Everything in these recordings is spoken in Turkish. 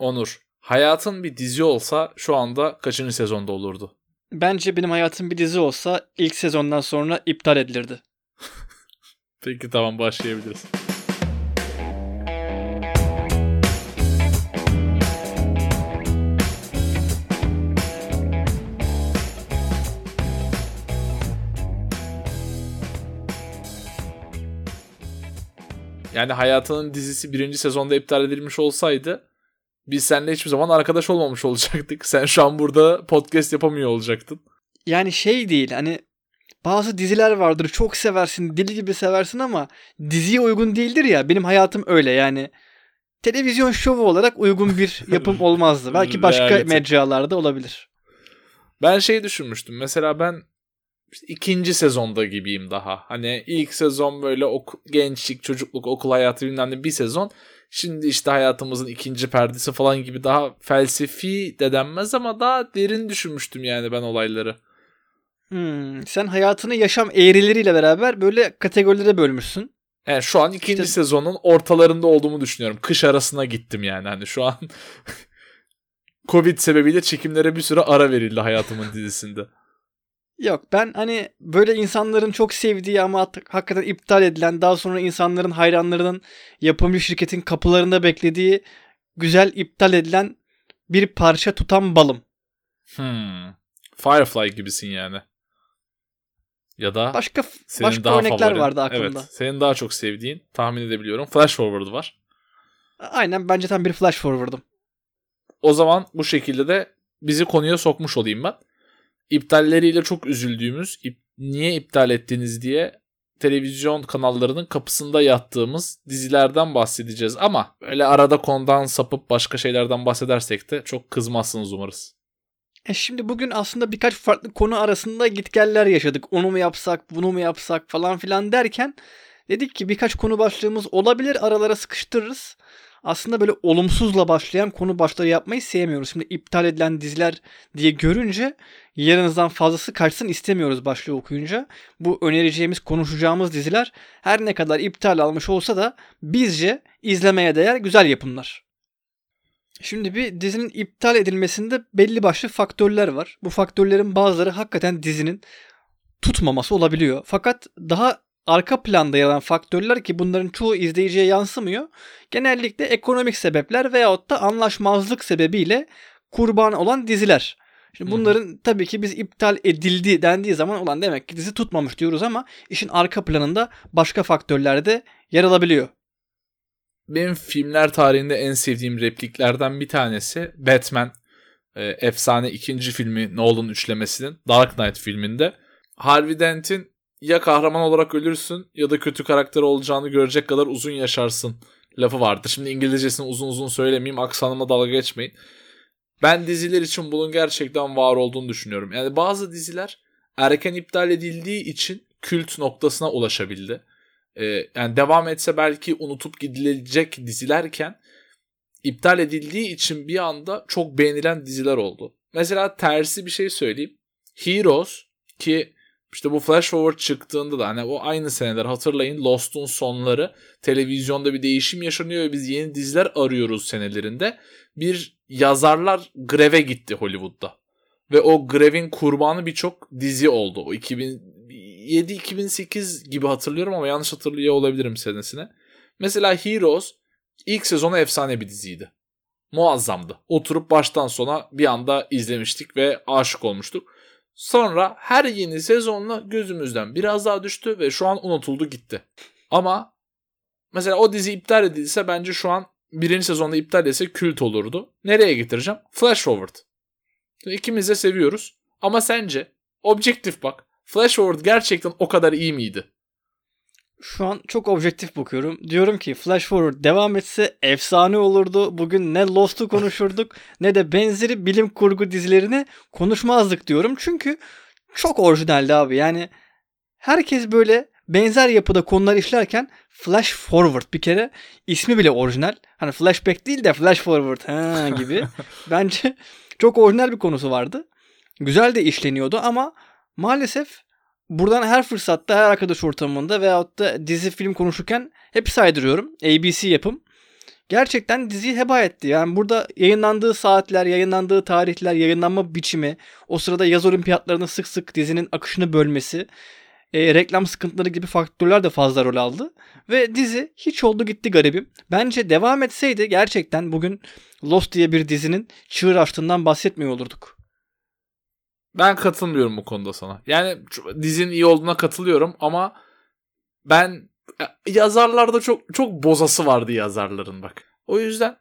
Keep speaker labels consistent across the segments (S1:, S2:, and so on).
S1: Onur, hayatın bir dizi olsa şu anda kaçıncı sezonda olurdu?
S2: Bence benim hayatım bir dizi olsa ilk sezondan sonra iptal edilirdi.
S1: Peki tamam başlayabiliriz. Yani hayatının dizisi birinci sezonda iptal edilmiş olsaydı biz seninle hiçbir zaman arkadaş olmamış olacaktık. Sen şu an burada podcast yapamıyor olacaktın.
S2: Yani şey değil hani bazı diziler vardır çok seversin deli gibi seversin ama diziye uygun değildir ya benim hayatım öyle yani televizyon şovu olarak uygun bir yapım olmazdı. Belki başka
S1: Reality.
S2: mecralarda olabilir.
S1: Ben şey düşünmüştüm. Mesela ben işte ikinci sezonda gibiyim daha. Hani ilk sezon böyle ok- gençlik, çocukluk, okul hayatı bilmem ne bir sezon. Şimdi işte hayatımızın ikinci perdesi falan gibi daha felsefi de denmez ama daha derin düşünmüştüm yani ben olayları.
S2: Hmm, sen hayatını yaşam eğrileriyle beraber böyle kategorilere bölmüşsün.
S1: Yani şu an ikinci
S2: İşte-
S1: sezonun ortalarında olduğumu düşünüyorum. Kış arasına gittim yani. Hani şu an Covid sebebiyle çekimlere bir süre ara verildi hayatımın dizisinde.
S2: Yok ben hani böyle insanların çok sevdiği ama hakikaten iptal edilen daha sonra insanların hayranlarının yapımcı şirketin kapılarında beklediği güzel iptal edilen bir parça tutan balım.
S1: Hmm. Firefly gibisin yani. Ya da
S2: Başka
S1: senin
S2: başka
S1: daha
S2: örnekler
S1: favorin.
S2: vardı aklımda.
S1: Evet, senin daha çok sevdiğin tahmin edebiliyorum. Flash Forward var.
S2: Aynen bence tam bir flash forward'ım.
S1: O zaman bu şekilde de bizi konuya sokmuş olayım ben. İptalleriyle çok üzüldüğümüz, ip- niye iptal ettiniz diye televizyon kanallarının kapısında yattığımız dizilerden bahsedeceğiz. Ama öyle arada konudan sapıp başka şeylerden bahsedersek de çok kızmazsınız umarız.
S2: E şimdi bugün aslında birkaç farklı konu arasında gitgeller yaşadık. Onu mu yapsak, bunu mu yapsak falan filan derken dedik ki birkaç konu başlığımız olabilir aralara sıkıştırırız. Aslında böyle olumsuzla başlayan konu başları yapmayı sevmiyoruz. Şimdi iptal edilen diziler diye görünce yarınızdan fazlası kaçsın istemiyoruz başlığı okuyunca. Bu önereceğimiz, konuşacağımız diziler her ne kadar iptal almış olsa da bizce izlemeye değer güzel yapımlar. Şimdi bir dizinin iptal edilmesinde belli başlı faktörler var. Bu faktörlerin bazıları hakikaten dizinin tutmaması olabiliyor. Fakat daha arka planda yer alan faktörler ki bunların çoğu izleyiciye yansımıyor. Genellikle ekonomik sebepler veyahut da anlaşmazlık sebebiyle kurban olan diziler. Şimdi bunların tabii ki biz iptal edildi dendiği zaman olan demek ki dizi tutmamış diyoruz ama işin arka planında başka faktörler de yer alabiliyor.
S1: Benim filmler tarihinde en sevdiğim repliklerden bir tanesi Batman e, efsane ikinci filmi Nolan üçlemesinin Dark Knight filminde Harvey Dent'in ya kahraman olarak ölürsün ya da kötü karakter olacağını görecek kadar uzun yaşarsın lafı vardı. Şimdi İngilizcesini uzun uzun söylemeyeyim aksanıma dalga geçmeyin. Ben diziler için bunun gerçekten var olduğunu düşünüyorum. Yani bazı diziler erken iptal edildiği için kült noktasına ulaşabildi. Ee, yani devam etse belki unutup gidilecek dizilerken iptal edildiği için bir anda çok beğenilen diziler oldu. Mesela tersi bir şey söyleyeyim. Heroes ki işte bu Flash Forward çıktığında da hani o aynı seneler hatırlayın Lost'un sonları televizyonda bir değişim yaşanıyor ve biz yeni diziler arıyoruz senelerinde. Bir yazarlar greve gitti Hollywood'da. Ve o grevin kurbanı birçok dizi oldu. O 2007-2008 gibi hatırlıyorum ama yanlış hatırlıyor olabilirim senesine. Mesela Heroes ilk sezonu efsane bir diziydi. Muazzamdı. Oturup baştan sona bir anda izlemiştik ve aşık olmuştuk. Sonra her yeni sezonla gözümüzden biraz daha düştü ve şu an unutuldu gitti. Ama mesela o dizi iptal edilse bence şu an birinci sezonda iptal etse kült olurdu. Nereye getireceğim? Flash Forward. İkimiz de seviyoruz. Ama sence objektif bak. Flash Forward gerçekten o kadar iyi miydi?
S2: Şu an çok objektif bakıyorum. Diyorum ki Flash Forward devam etse efsane olurdu. Bugün ne Lost'u konuşurduk ne de benzeri bilim kurgu dizilerini konuşmazdık diyorum. Çünkü çok orijinaldi abi. Yani herkes böyle benzer yapıda konular işlerken Flash Forward bir kere ismi bile orijinal. Hani flashback değil de Flash Forward ha gibi. Bence çok orijinal bir konusu vardı. Güzel de işleniyordu ama maalesef buradan her fırsatta her arkadaş ortamında veyahut da dizi film konuşurken hep saydırıyorum. ABC yapım. gerçekten diziyi heba etti. Yani burada yayınlandığı saatler, yayınlandığı tarihler, yayınlanma biçimi, o sırada yaz olimpiyatlarının sık sık dizinin akışını bölmesi, e, reklam sıkıntıları gibi faktörler de fazla rol aldı. Ve dizi hiç oldu gitti garibim. Bence devam etseydi gerçekten bugün Lost diye bir dizinin çığır açtığından bahsetmiyor olurduk.
S1: Ben katılmıyorum bu konuda sana. Yani dizinin iyi olduğuna katılıyorum ama ben yazarlarda çok çok bozası vardı yazarların bak. O yüzden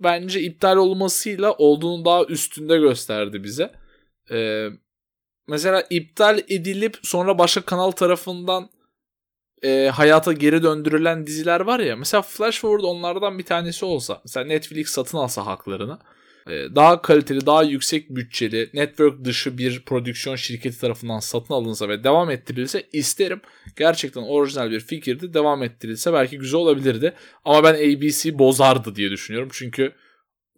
S1: bence iptal olmasıyla olduğunun daha üstünde gösterdi bize. Ee, mesela iptal edilip sonra başka kanal tarafından e, hayata geri döndürülen diziler var ya. Mesela Flash Forward onlardan bir tanesi olsa. Mesela Netflix satın alsa haklarını. E, daha kaliteli, daha yüksek bütçeli, network dışı bir prodüksiyon şirketi tarafından satın alınsa ve devam ettirilse isterim. Gerçekten orijinal bir fikirdi. Devam ettirilse belki güzel olabilirdi. Ama ben ABC bozardı diye düşünüyorum. Çünkü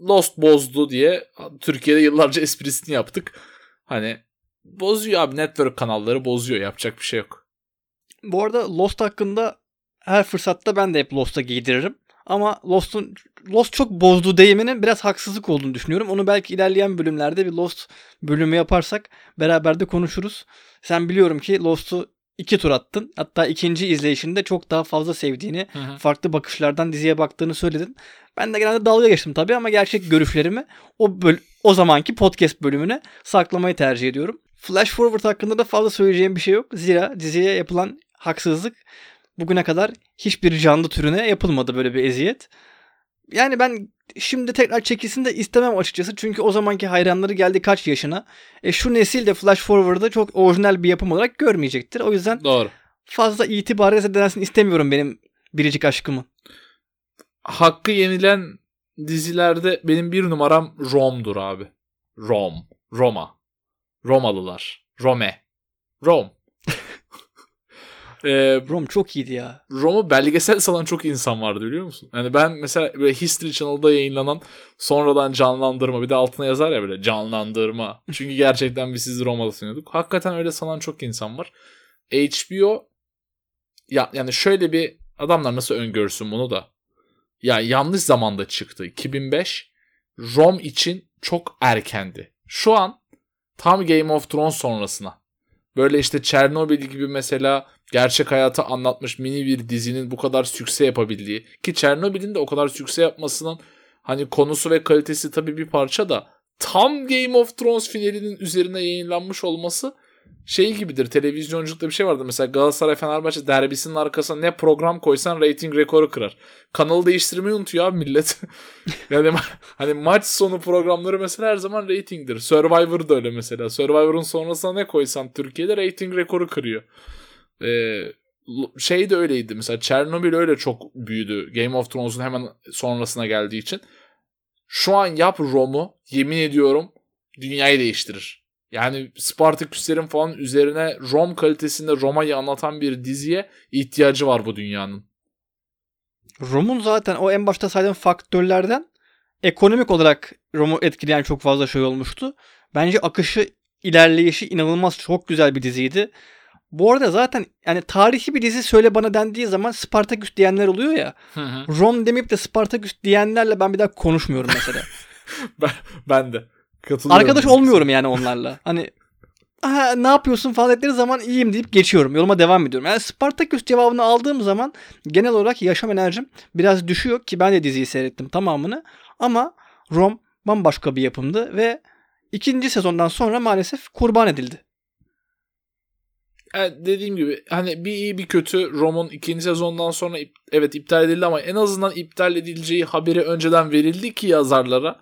S1: Lost bozdu diye Türkiye'de yıllarca esprisini yaptık. Hani bozuyor abi network kanalları bozuyor yapacak bir şey yok.
S2: Bu arada Lost hakkında her fırsatta ben de hep Lost'a giydiririm. Ama Lost'un Lost çok bozdu deyiminin biraz haksızlık olduğunu düşünüyorum. Onu belki ilerleyen bölümlerde bir Lost bölümü yaparsak beraber de konuşuruz. Sen biliyorum ki Lost'u iki tur attın. Hatta ikinci izleyişinde çok daha fazla sevdiğini, hı hı. farklı bakışlardan diziye baktığını söyledin. Ben de genelde dalga geçtim tabii ama gerçek görüşlerimi o böl- o zamanki podcast bölümüne saklamayı tercih ediyorum. Flash Forward hakkında da fazla söyleyeceğim bir şey yok. Zira diziye yapılan haksızlık bugüne kadar hiçbir canlı türüne yapılmadı böyle bir eziyet. Yani ben şimdi tekrar çekilsin de istemem açıkçası. Çünkü o zamanki hayranları geldi kaç yaşına. E şu nesil de Flash Forward'ı çok orijinal bir yapım olarak görmeyecektir. O yüzden
S1: Doğru.
S2: fazla itibar edilsin istemiyorum benim biricik aşkımı.
S1: Hakkı yenilen dizilerde benim bir numaram Rom'dur abi. Rom. Roma. Romalılar. Rome. Rom.
S2: Ee, Rom çok iyiydi ya.
S1: Rom'u belgesel salan çok insan vardı biliyor musun? Yani ben mesela böyle History Channel'da yayınlanan sonradan canlandırma bir de altına yazar ya böyle canlandırma. Çünkü gerçekten biz sizi Roma'da sanıyorduk. Hakikaten öyle sanan çok insan var. HBO ya yani şöyle bir adamlar nasıl öngörsün bunu da. Ya yanlış zamanda çıktı. 2005 Rom için çok erkendi. Şu an tam Game of Thrones sonrasına. Böyle işte Çernobil gibi mesela gerçek hayatı anlatmış mini bir dizinin bu kadar sükse yapabildiği. Ki Çernobil'in de o kadar sükse yapmasının hani konusu ve kalitesi tabii bir parça da tam Game of Thrones finalinin üzerine yayınlanmış olması şey gibidir. Televizyonculukta bir şey vardı. Mesela Galatasaray Fenerbahçe derbisinin arkasına ne program koysan rating rekoru kırar. Kanalı değiştirmeyi unutuyor abi millet. yani hani maç sonu programları mesela her zaman ratingdir. Survivor da öyle mesela. Survivor'un sonrasına ne koysan Türkiye'de rating rekoru kırıyor. Ee, şey de öyleydi mesela Chernobyl öyle çok büyüdü Game of Thrones'un hemen sonrasına geldiği için. Şu an yap Rom'u yemin ediyorum dünyayı değiştirir. Yani Spartaküslerin falan üzerine Rom kalitesinde Roma'yı anlatan bir diziye ihtiyacı var bu dünyanın.
S2: Rom'un zaten o en başta saydığım faktörlerden ekonomik olarak Rom'u etkileyen çok fazla şey olmuştu. Bence akışı, ilerleyişi inanılmaz çok güzel bir diziydi. Bu arada zaten yani tarihi bir dizi söyle bana dendiği zaman Spartaküs diyenler oluyor ya.
S1: Hı hı.
S2: Rom demeyip de Spartaküs diyenlerle ben bir daha konuşmuyorum mesela.
S1: ben, ben de.
S2: Arkadaş olmuyorum yani onlarla. Hani Aha, ne yapıyorsun falan dedikleri zaman iyiyim deyip geçiyorum. Yoluma devam ediyorum. Yani Spartaküs cevabını aldığım zaman genel olarak yaşam enerjim biraz düşüyor ki ben de diziyi seyrettim tamamını. Ama Rom bambaşka bir yapımdı ve ikinci sezondan sonra maalesef kurban edildi.
S1: Yani dediğim gibi hani bir iyi bir kötü Rom'un ikinci sezondan sonra evet iptal edildi ama en azından iptal edileceği haberi önceden verildi ki yazarlara.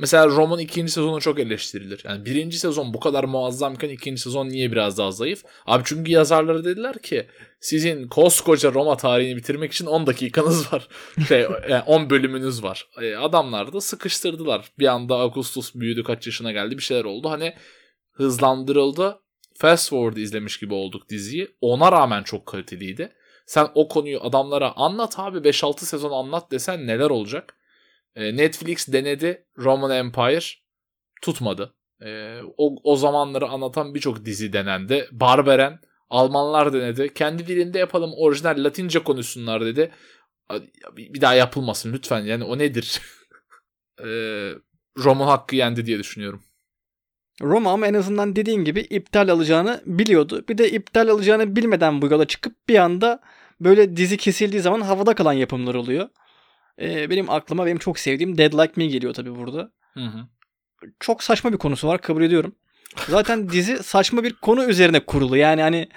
S1: Mesela Rom'un ikinci sezonu çok eleştirilir. Yani birinci sezon bu kadar muazzamken ikinci sezon niye biraz daha zayıf? Abi çünkü yazarları dediler ki sizin koskoca Roma tarihini bitirmek için 10 dakikanız var. Şey, 10 bölümünüz var. E, adamlar da sıkıştırdılar. Bir anda Augustus büyüdü kaç yaşına geldi bir şeyler oldu. Hani hızlandırıldı. Fast forward izlemiş gibi olduk diziyi. Ona rağmen çok kaliteliydi. Sen o konuyu adamlara anlat abi 5-6 sezon anlat desen neler olacak? E, Netflix denedi Roman Empire tutmadı. E, o, o zamanları anlatan birçok dizi denendi. Barberen Almanlar denedi. Kendi dilinde yapalım orijinal Latince konuşsunlar dedi. bir daha yapılmasın lütfen. Yani o nedir? e, Roman hakkı yendi diye düşünüyorum.
S2: Roma ama en azından dediğin gibi iptal alacağını biliyordu. Bir de iptal alacağını bilmeden bu yola çıkıp bir anda böyle dizi kesildiği zaman havada kalan yapımlar oluyor. Ee, benim aklıma benim çok sevdiğim Dead Like Me geliyor tabii burada.
S1: Hı hı.
S2: Çok saçma bir konusu var kabul ediyorum. Zaten dizi saçma bir konu üzerine kurulu. Yani hani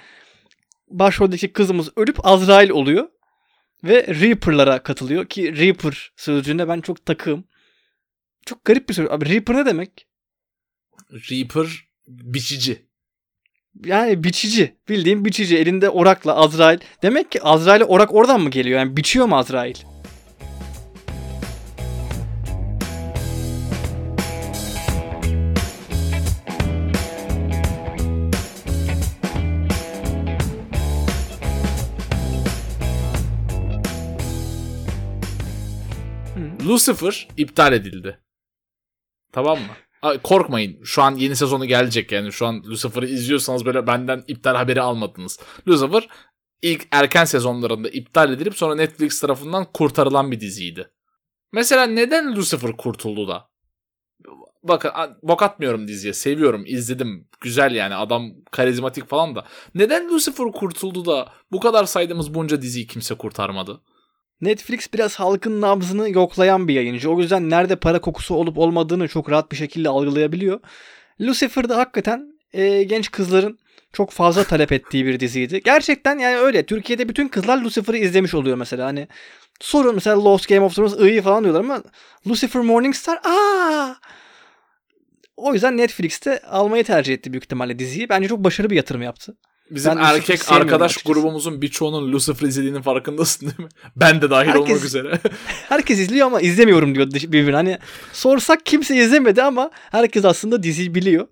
S2: başroldeki kızımız ölüp Azrail oluyor. Ve Reaper'lara katılıyor ki Reaper sözcüğünde ben çok takığım. Çok garip bir söz. Abi Reaper ne demek?
S1: Reaper biçici.
S2: Yani biçici. Bildiğim biçici. Elinde orakla Azrail. Demek ki Azrail'e orak oradan mı geliyor? Yani biçiyor mu Azrail?
S1: Lucifer iptal edildi. Tamam mı? Korkmayın. Şu an yeni sezonu gelecek yani. Şu an Lucifer'ı izliyorsanız böyle benden iptal haberi almadınız. Lucifer ilk erken sezonlarında iptal edilip sonra Netflix tarafından kurtarılan bir diziydi. Mesela neden Lucifer kurtuldu da? Bakın bok atmıyorum diziye. Seviyorum. izledim. Güzel yani. Adam karizmatik falan da. Neden Lucifer kurtuldu da bu kadar saydığımız bunca diziyi kimse kurtarmadı?
S2: Netflix biraz halkın nabzını yoklayan bir yayıncı. O yüzden nerede para kokusu olup olmadığını çok rahat bir şekilde algılayabiliyor. Lucifer'da hakikaten e, genç kızların çok fazla talep ettiği bir diziydi. Gerçekten yani öyle. Türkiye'de bütün kızlar Lucifer'ı izlemiş oluyor mesela. Hani sorun mesela Lost Game of Thrones iyi falan diyorlar ama Lucifer Morningstar aa o yüzden Netflix'te almayı tercih etti büyük ihtimalle diziyi. Bence çok başarılı bir yatırım yaptı.
S1: Bizim ben erkek arkadaş açıkçası. grubumuzun birçoğunun Lucifer izlediğinin farkındasın değil mi? Ben de dahil herkes, olmak üzere.
S2: herkes izliyor ama izlemiyorum diyor birbirine. Hani sorsak kimse izlemedi ama herkes aslında diziyi biliyor.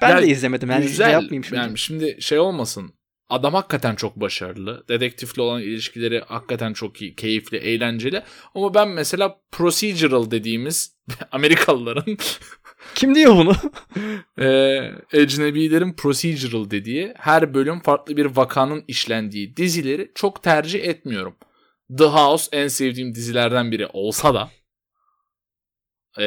S2: Ben yani, de izlemedim. Yani güzel. Şey yapmayayım şimdi.
S1: Yani şimdi şey olmasın. Adam hakikaten çok başarılı. Dedektifle olan ilişkileri hakikaten çok iyi, keyifli, eğlenceli. Ama ben mesela procedural dediğimiz Amerikalıların
S2: kim diyor bunu?
S1: ee, ecnebilerin procedural dediği her bölüm farklı bir vakanın işlendiği dizileri çok tercih etmiyorum. The House en sevdiğim dizilerden biri olsa da ee,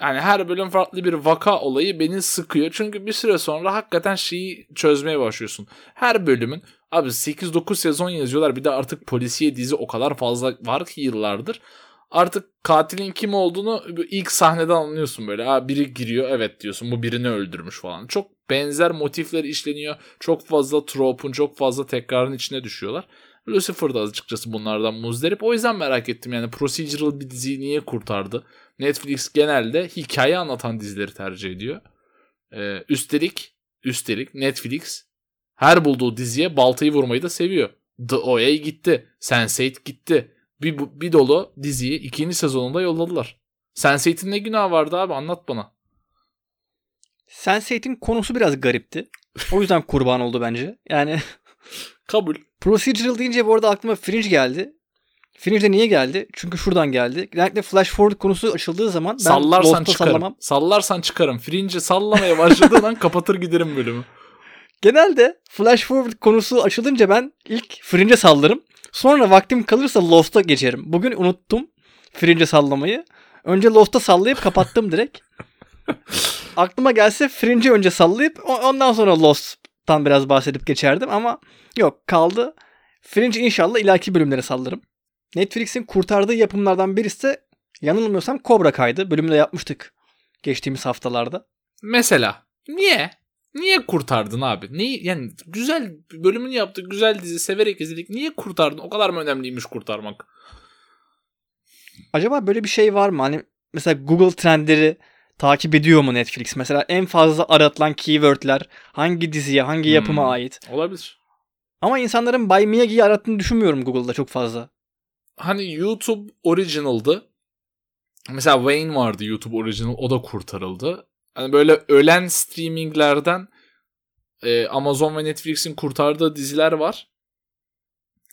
S1: yani her bölüm farklı bir vaka olayı beni sıkıyor. Çünkü bir süre sonra hakikaten şeyi çözmeye başlıyorsun. Her bölümün abi 8-9 sezon yazıyorlar. Bir de artık polisiye dizi o kadar fazla var ki yıllardır artık katilin kim olduğunu ilk sahneden anlıyorsun böyle. Ha biri giriyor evet diyorsun bu birini öldürmüş falan. Çok benzer motifler işleniyor. Çok fazla trope'un çok fazla tekrarın içine düşüyorlar. Lucifer da açıkçası bunlardan muzdarip. O yüzden merak ettim yani procedural bir diziyi niye kurtardı? Netflix genelde hikaye anlatan dizileri tercih ediyor. Ee, üstelik üstelik Netflix her bulduğu diziye baltayı vurmayı da seviyor. The OA gitti. Sense8 gitti bir, bir dolu diziyi ikinci sezonunda yolladılar. Sense8'in ne günah vardı abi anlat bana.
S2: Sense8'in konusu biraz garipti. O yüzden kurban oldu bence. Yani
S1: kabul.
S2: Procedural deyince bu arada aklıma Fringe geldi. Fringe de niye geldi? Çünkü şuradan geldi. Genellikle flash forward konusu açıldığı zaman ben
S1: Sallarsan çıkarım. Sallamam. Sallarsan çıkarım. Fringe'i sallamaya başladığın an kapatır giderim bölümü.
S2: Genelde flash forward konusu açılınca ben ilk Fringe'e sallarım. Sonra vaktim kalırsa Lost'a geçerim. Bugün unuttum Fringe'e sallamayı. Önce Lost'a sallayıp kapattım direkt. Aklıma gelse Fringe'i önce sallayıp ondan sonra Lost'tan biraz bahsedip geçerdim ama yok kaldı. Fringe inşallah ileriki bölümlere sallarım. Netflix'in kurtardığı yapımlardan birisi de yanılmıyorsam Cobra Kay'dı. Bölümde yapmıştık geçtiğimiz haftalarda.
S1: Mesela niye? Niye kurtardın abi? Neyi yani güzel bölümünü yaptık, güzel dizi severek izledik. Niye kurtardın? O kadar mı önemliymiş kurtarmak?
S2: Acaba böyle bir şey var mı? Hani mesela Google trendleri takip ediyor mu Netflix? Mesela en fazla aratılan keywordler hangi diziye, hangi yapıma hmm, ait?
S1: Olabilir.
S2: Ama insanların Buy Miyagi'yi arattığını düşünmüyorum Google'da çok fazla.
S1: Hani YouTube Original'dı. Mesela Wayne vardı YouTube Original o da kurtarıldı. Hani böyle ölen streaminglerden e, Amazon ve Netflix'in kurtardığı diziler var.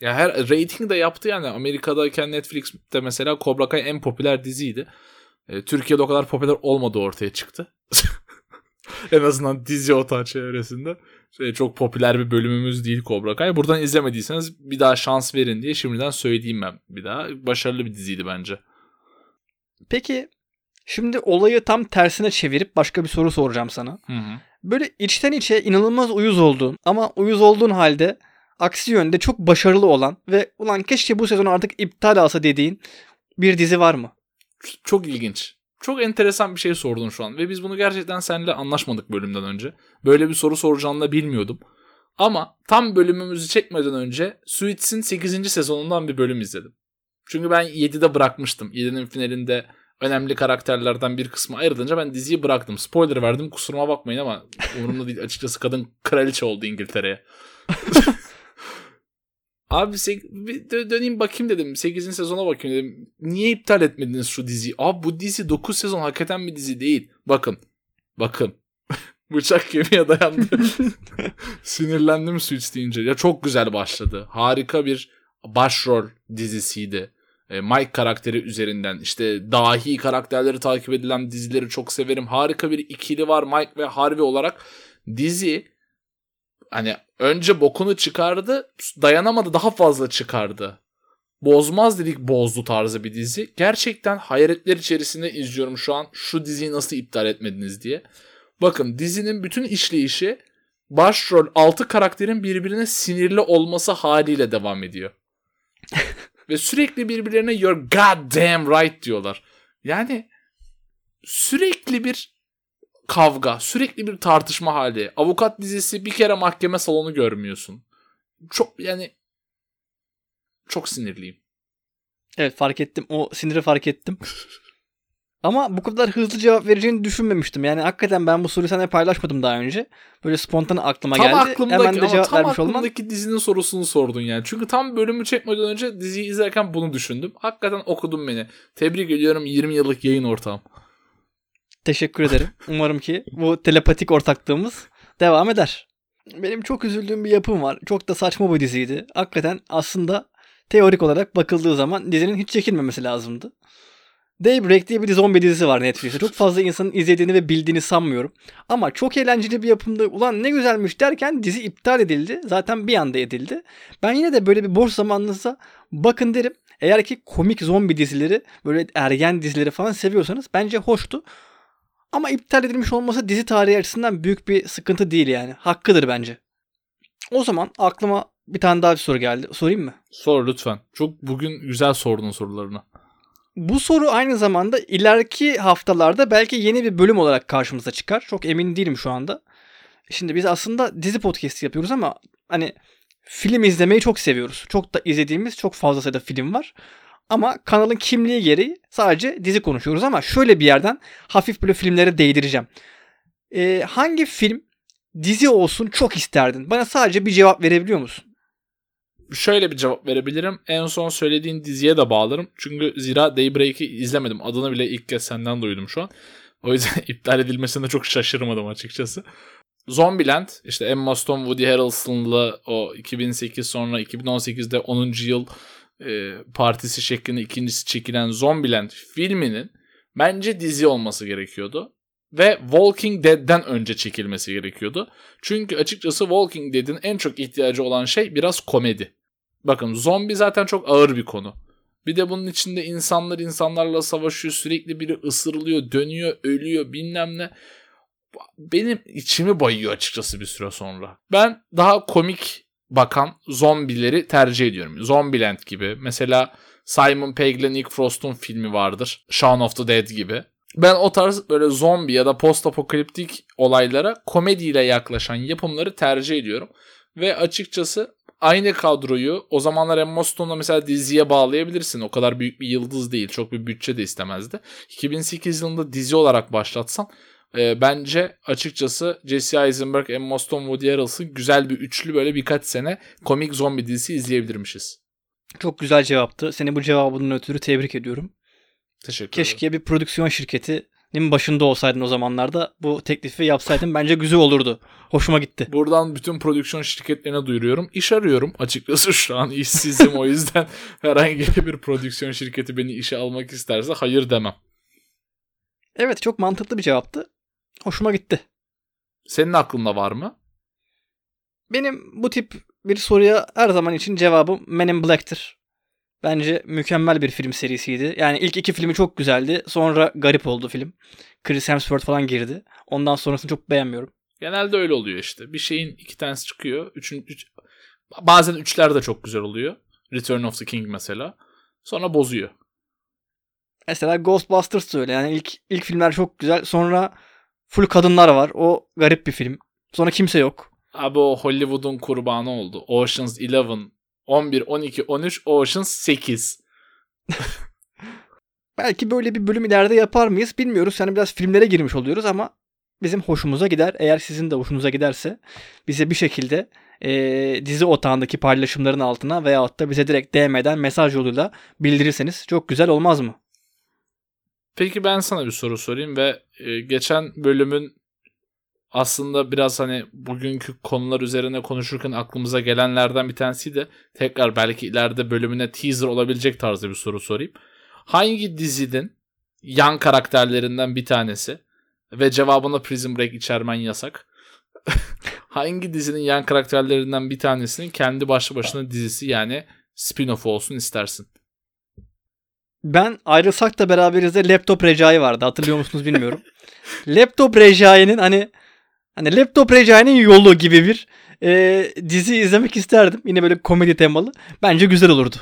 S1: Ya her rating de yaptı yani Amerika'dayken Netflix'te mesela Cobra Kai en popüler diziydi. E, Türkiye'de o kadar popüler olmadığı ortaya çıktı. en azından dizi otağı çevresinde. Şey, çok popüler bir bölümümüz değil Cobra Kai. Buradan izlemediyseniz bir daha şans verin diye şimdiden söyleyeyim ben bir daha. Başarılı bir diziydi bence.
S2: Peki şimdi olayı tam tersine çevirip başka bir soru soracağım sana.
S1: Hı hı.
S2: Böyle içten içe inanılmaz uyuz olduğun ama uyuz olduğun halde aksi yönde çok başarılı olan ve ulan keşke bu sezon artık iptal alsa dediğin bir dizi var mı?
S1: Çok ilginç. Çok enteresan bir şey sordun şu an ve biz bunu gerçekten seninle anlaşmadık bölümden önce. Böyle bir soru soracağını da bilmiyordum. Ama tam bölümümüzü çekmeden önce Suits'in 8. sezonundan bir bölüm izledim. Çünkü ben 7'de bırakmıştım. 7'nin finalinde önemli karakterlerden bir kısmı ayrılınca ben diziyi bıraktım. Spoiler verdim kusuruma bakmayın ama umurumda değil. Açıkçası kadın kraliçe oldu İngiltere'ye. Abi bir döneyim bakayım dedim. 8. sezona bakayım dedim. Niye iptal etmediniz şu diziyi? Abi bu dizi 9 sezon hakikaten bir dizi değil. Bakın. Bakın. Bıçak kemiğe dayandı. Sinirlendim Suits deyince. Ya çok güzel başladı. Harika bir başrol dizisiydi. E, Mike karakteri üzerinden işte dahi karakterleri takip edilen dizileri çok severim. Harika bir ikili var Mike ve Harvey olarak. Dizi hani önce bokunu çıkardı dayanamadı daha fazla çıkardı. Bozmaz dedik bozdu tarzı bir dizi. Gerçekten hayretler içerisinde izliyorum şu an şu diziyi nasıl iptal etmediniz diye. Bakın dizinin bütün işleyişi başrol 6 karakterin birbirine sinirli olması haliyle devam ediyor. Ve sürekli birbirlerine you're goddamn right diyorlar. Yani sürekli bir kavga, sürekli bir tartışma hali. Avukat dizisi bir kere mahkeme salonu görmüyorsun. Çok yani çok sinirliyim.
S2: Evet fark ettim. O siniri fark ettim. Ama bu kadar hızlı cevap vereceğini düşünmemiştim. Yani hakikaten ben bu soruyu sana paylaşmadım daha önce. Böyle spontan aklıma
S1: tam
S2: geldi.
S1: Aklımdaki,
S2: Hemen de cevap
S1: tam
S2: vermiş olman.
S1: aklımdaki dizinin sorusunu sordun yani. Çünkü tam bölümü çekmeden önce diziyi izlerken bunu düşündüm. Hakikaten okudum beni. Tebrik ediyorum 20 yıllık yayın ortağım.
S2: Teşekkür ederim. Umarım ki bu telepatik ortaklığımız devam eder. Benim çok üzüldüğüm bir yapım var. Çok da saçma bir diziydi. Hakikaten aslında teorik olarak bakıldığı zaman dizinin hiç çekilmemesi lazımdı. Daybreak diye bir zombi dizisi var Netflix'te. Çok fazla insanın izlediğini ve bildiğini sanmıyorum. Ama çok eğlenceli bir yapımdı. Ulan ne güzelmiş derken dizi iptal edildi. Zaten bir anda edildi. Ben yine de böyle bir boş zamanınızda bakın derim. Eğer ki komik zombi dizileri, böyle ergen dizileri falan seviyorsanız bence hoştu. Ama iptal edilmiş olması dizi tarihi açısından büyük bir sıkıntı değil yani. Hakkıdır bence. O zaman aklıma bir tane daha bir soru geldi. Sorayım mı?
S1: Sor lütfen. Çok bugün güzel sordun sorularını.
S2: Bu soru aynı zamanda ileriki haftalarda belki yeni bir bölüm olarak karşımıza çıkar. Çok emin değilim şu anda. Şimdi biz aslında dizi podcast yapıyoruz ama hani film izlemeyi çok seviyoruz. Çok da izlediğimiz çok fazla sayıda film var. Ama kanalın kimliği gereği sadece dizi konuşuyoruz ama şöyle bir yerden hafif böyle filmlere değdireceğim. Ee, hangi film dizi olsun çok isterdin? Bana sadece bir cevap verebiliyor musun?
S1: Şöyle bir cevap verebilirim. En son söylediğin diziye de bağlarım. Çünkü zira Daybreak'i izlemedim. Adını bile ilk kez senden duydum şu an. O yüzden iptal edilmesinde çok şaşırmadım açıkçası. Zombieland işte Emma Stone, Woody Harrelson'la o 2008 sonra 2018'de 10. yıl e, partisi şeklinde ikincisi çekilen Zombieland filminin bence dizi olması gerekiyordu. Ve Walking Dead'den önce çekilmesi gerekiyordu. Çünkü açıkçası Walking Dead'in en çok ihtiyacı olan şey biraz komedi. Bakın zombi zaten çok ağır bir konu. Bir de bunun içinde insanlar insanlarla savaşıyor. Sürekli biri ısırılıyor, dönüyor, ölüyor bilmem ne. Benim içimi bayıyor açıkçası bir süre sonra. Ben daha komik bakan zombileri tercih ediyorum. Zombieland gibi. Mesela Simon Pegg ile Nick Frost'un filmi vardır. Shaun of the Dead gibi. Ben o tarz böyle zombi ya da post apokaliptik olaylara komediyle yaklaşan yapımları tercih ediyorum. Ve açıkçası aynı kadroyu o zamanlar Emma Stone'la mesela diziye bağlayabilirsin. O kadar büyük bir yıldız değil. Çok bir bütçe de istemezdi. 2008 yılında dizi olarak başlatsan e, bence açıkçası Jesse Eisenberg, Emma Stone, Woody Harrelson güzel bir üçlü böyle birkaç sene komik zombi dizisi izleyebilirmişiz.
S2: Çok güzel cevaptı. Seni bu cevabının ötürü tebrik ediyorum.
S1: Teşekkür
S2: Keşke bir prodüksiyon şirketinin başında olsaydın o zamanlarda. Bu teklifi yapsaydın bence güzel olurdu. Hoşuma gitti.
S1: Buradan bütün prodüksiyon şirketlerine duyuruyorum. İş arıyorum açıkçası şu an işsizim o yüzden herhangi bir prodüksiyon şirketi beni işe almak isterse hayır demem.
S2: Evet çok mantıklı bir cevaptı. Hoşuma gitti.
S1: Senin aklında var mı?
S2: Benim bu tip bir soruya her zaman için cevabım Men in Black'tir. Bence mükemmel bir film serisiydi. Yani ilk iki filmi çok güzeldi. Sonra garip oldu film. Chris Hemsworth falan girdi. Ondan sonrasını çok beğenmiyorum.
S1: Genelde öyle oluyor işte. Bir şeyin iki tanesi çıkıyor. Üçün, üç, bazen üçler de çok güzel oluyor. Return of the King mesela. Sonra bozuyor.
S2: Mesela Ghostbusters öyle. Yani ilk ilk filmler çok güzel. Sonra full kadınlar var. O garip bir film. Sonra kimse yok.
S1: Abi o Hollywood'un kurbanı oldu. Ocean's 11, 11, 12, 13, Ocean's 8.
S2: Belki böyle bir bölüm ileride yapar mıyız bilmiyoruz. Yani biraz filmlere girmiş oluyoruz ama bizim hoşumuza gider. Eğer sizin de hoşunuza giderse bize bir şekilde e, dizi otağındaki paylaşımların altına veyahut da bize direkt DM'den mesaj yoluyla bildirirseniz çok güzel olmaz mı?
S1: Peki ben sana bir soru sorayım ve e, geçen bölümün aslında biraz hani bugünkü konular üzerine konuşurken aklımıza gelenlerden bir tanesiydi. Tekrar belki ileride bölümüne teaser olabilecek tarzda bir soru sorayım. Hangi dizinin yan karakterlerinden bir tanesi ve cevabına Prison Break içermen yasak. Hangi dizinin yan karakterlerinden bir tanesinin kendi başlı başına dizisi yani spin-off olsun istersin?
S2: Ben ayrılsak da beraberizde Laptop Recai vardı. Hatırlıyor musunuz bilmiyorum. Laptop Recai'nin hani hani Laptop Recai'nin yolu gibi bir e, dizi izlemek isterdim. Yine böyle komedi temalı. Bence güzel olurdu.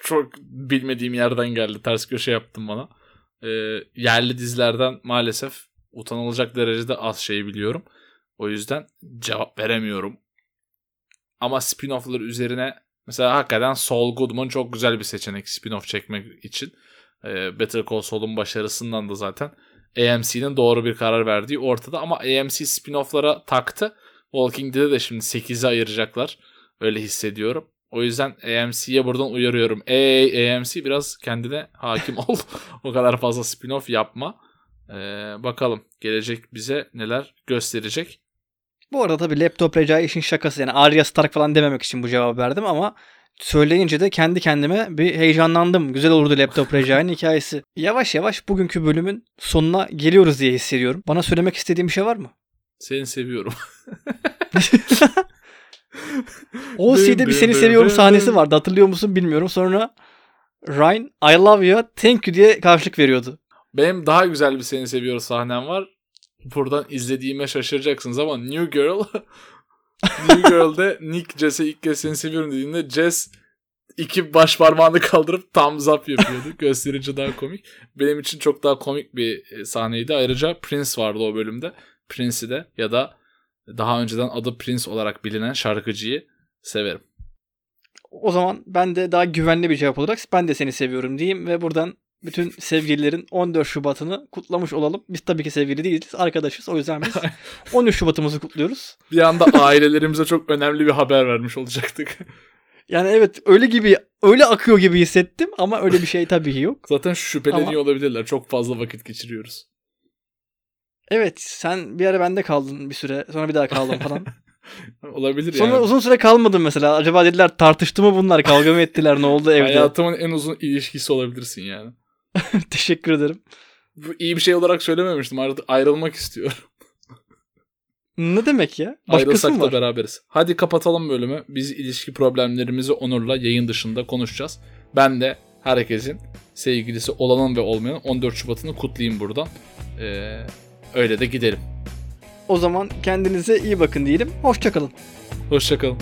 S1: Çok bilmediğim yerden geldi. Ters köşe yaptım bana. E, yerli dizilerden maalesef utanılacak derecede az şey biliyorum. O yüzden cevap veremiyorum. Ama spin-off'lar üzerine mesela hakikaten Saul Goodman çok güzel bir seçenek spin-off çekmek için. E, Better Call Saul'un başarısından da zaten AMC'nin doğru bir karar verdiği ortada. Ama AMC spin-off'lara taktı. Walking Dead'e de şimdi 8'e ayıracaklar. Öyle hissediyorum. O yüzden AMC'ye buradan uyarıyorum. Ey AMC biraz kendine hakim ol. o kadar fazla spin-off yapma. Ee, bakalım gelecek bize neler gösterecek.
S2: Bu arada tabii laptop Recai işin şakası. Yani Arya Stark falan dememek için bu cevabı verdim ama söyleyince de kendi kendime bir heyecanlandım. Güzel olurdu laptop Recai'nin hikayesi. Yavaş yavaş bugünkü bölümün sonuna geliyoruz diye hissediyorum. Bana söylemek istediğin bir şey var mı?
S1: Seni seviyorum.
S2: OC'de bir seni seviyorum sahnesi vardı. Hatırlıyor musun bilmiyorum. Sonra Ryan I love you thank you diye karşılık veriyordu.
S1: Benim daha güzel bir seni seviyorum sahnem var. Buradan izlediğime şaşıracaksınız ama New Girl New Girl'de Nick Jess'e ilk kez seni seviyorum dediğinde Jess iki baş parmağını kaldırıp thumbs up yapıyordu. Gösterici daha komik. Benim için çok daha komik bir sahneydi. Ayrıca Prince vardı o bölümde. Prince'i de ya da daha önceden adı Prince olarak bilinen şarkıcıyı severim.
S2: O zaman ben de daha güvenli bir cevap olarak ben de seni seviyorum diyeyim ve buradan bütün sevgililerin 14 Şubat'ını kutlamış olalım. Biz tabii ki sevgili değiliz, arkadaşız. O yüzden biz 13 Şubat'ımızı kutluyoruz.
S1: Bir anda ailelerimize çok önemli bir haber vermiş olacaktık.
S2: Yani evet öyle gibi öyle akıyor gibi hissettim ama öyle bir şey tabii ki yok.
S1: Zaten şüpheleniyor ama... olabilirler. Çok fazla vakit geçiriyoruz.
S2: Evet sen bir ara bende kaldın bir süre sonra bir daha kaldın falan.
S1: Olabilir
S2: Sonra
S1: yani.
S2: uzun süre kalmadın mesela. Acaba dediler tartıştı mı bunlar? Kavga mı ettiler? Ne oldu evde?
S1: Hayatımın en uzun ilişkisi olabilirsin yani.
S2: Teşekkür ederim.
S1: Bu iyi bir şey olarak söylememiştim. Artık ayrılmak istiyorum.
S2: Ne demek ya? Başkası
S1: Ayrılsak da beraberiz. Hadi kapatalım bölümü. Biz ilişki problemlerimizi Onur'la yayın dışında konuşacağız. Ben de herkesin sevgilisi olanın ve olmayanın 14 Şubat'ını kutlayayım buradan. Ee, öyle de gidelim.
S2: O zaman kendinize iyi bakın diyelim. Hoşçakalın.
S1: Hoşçakalın.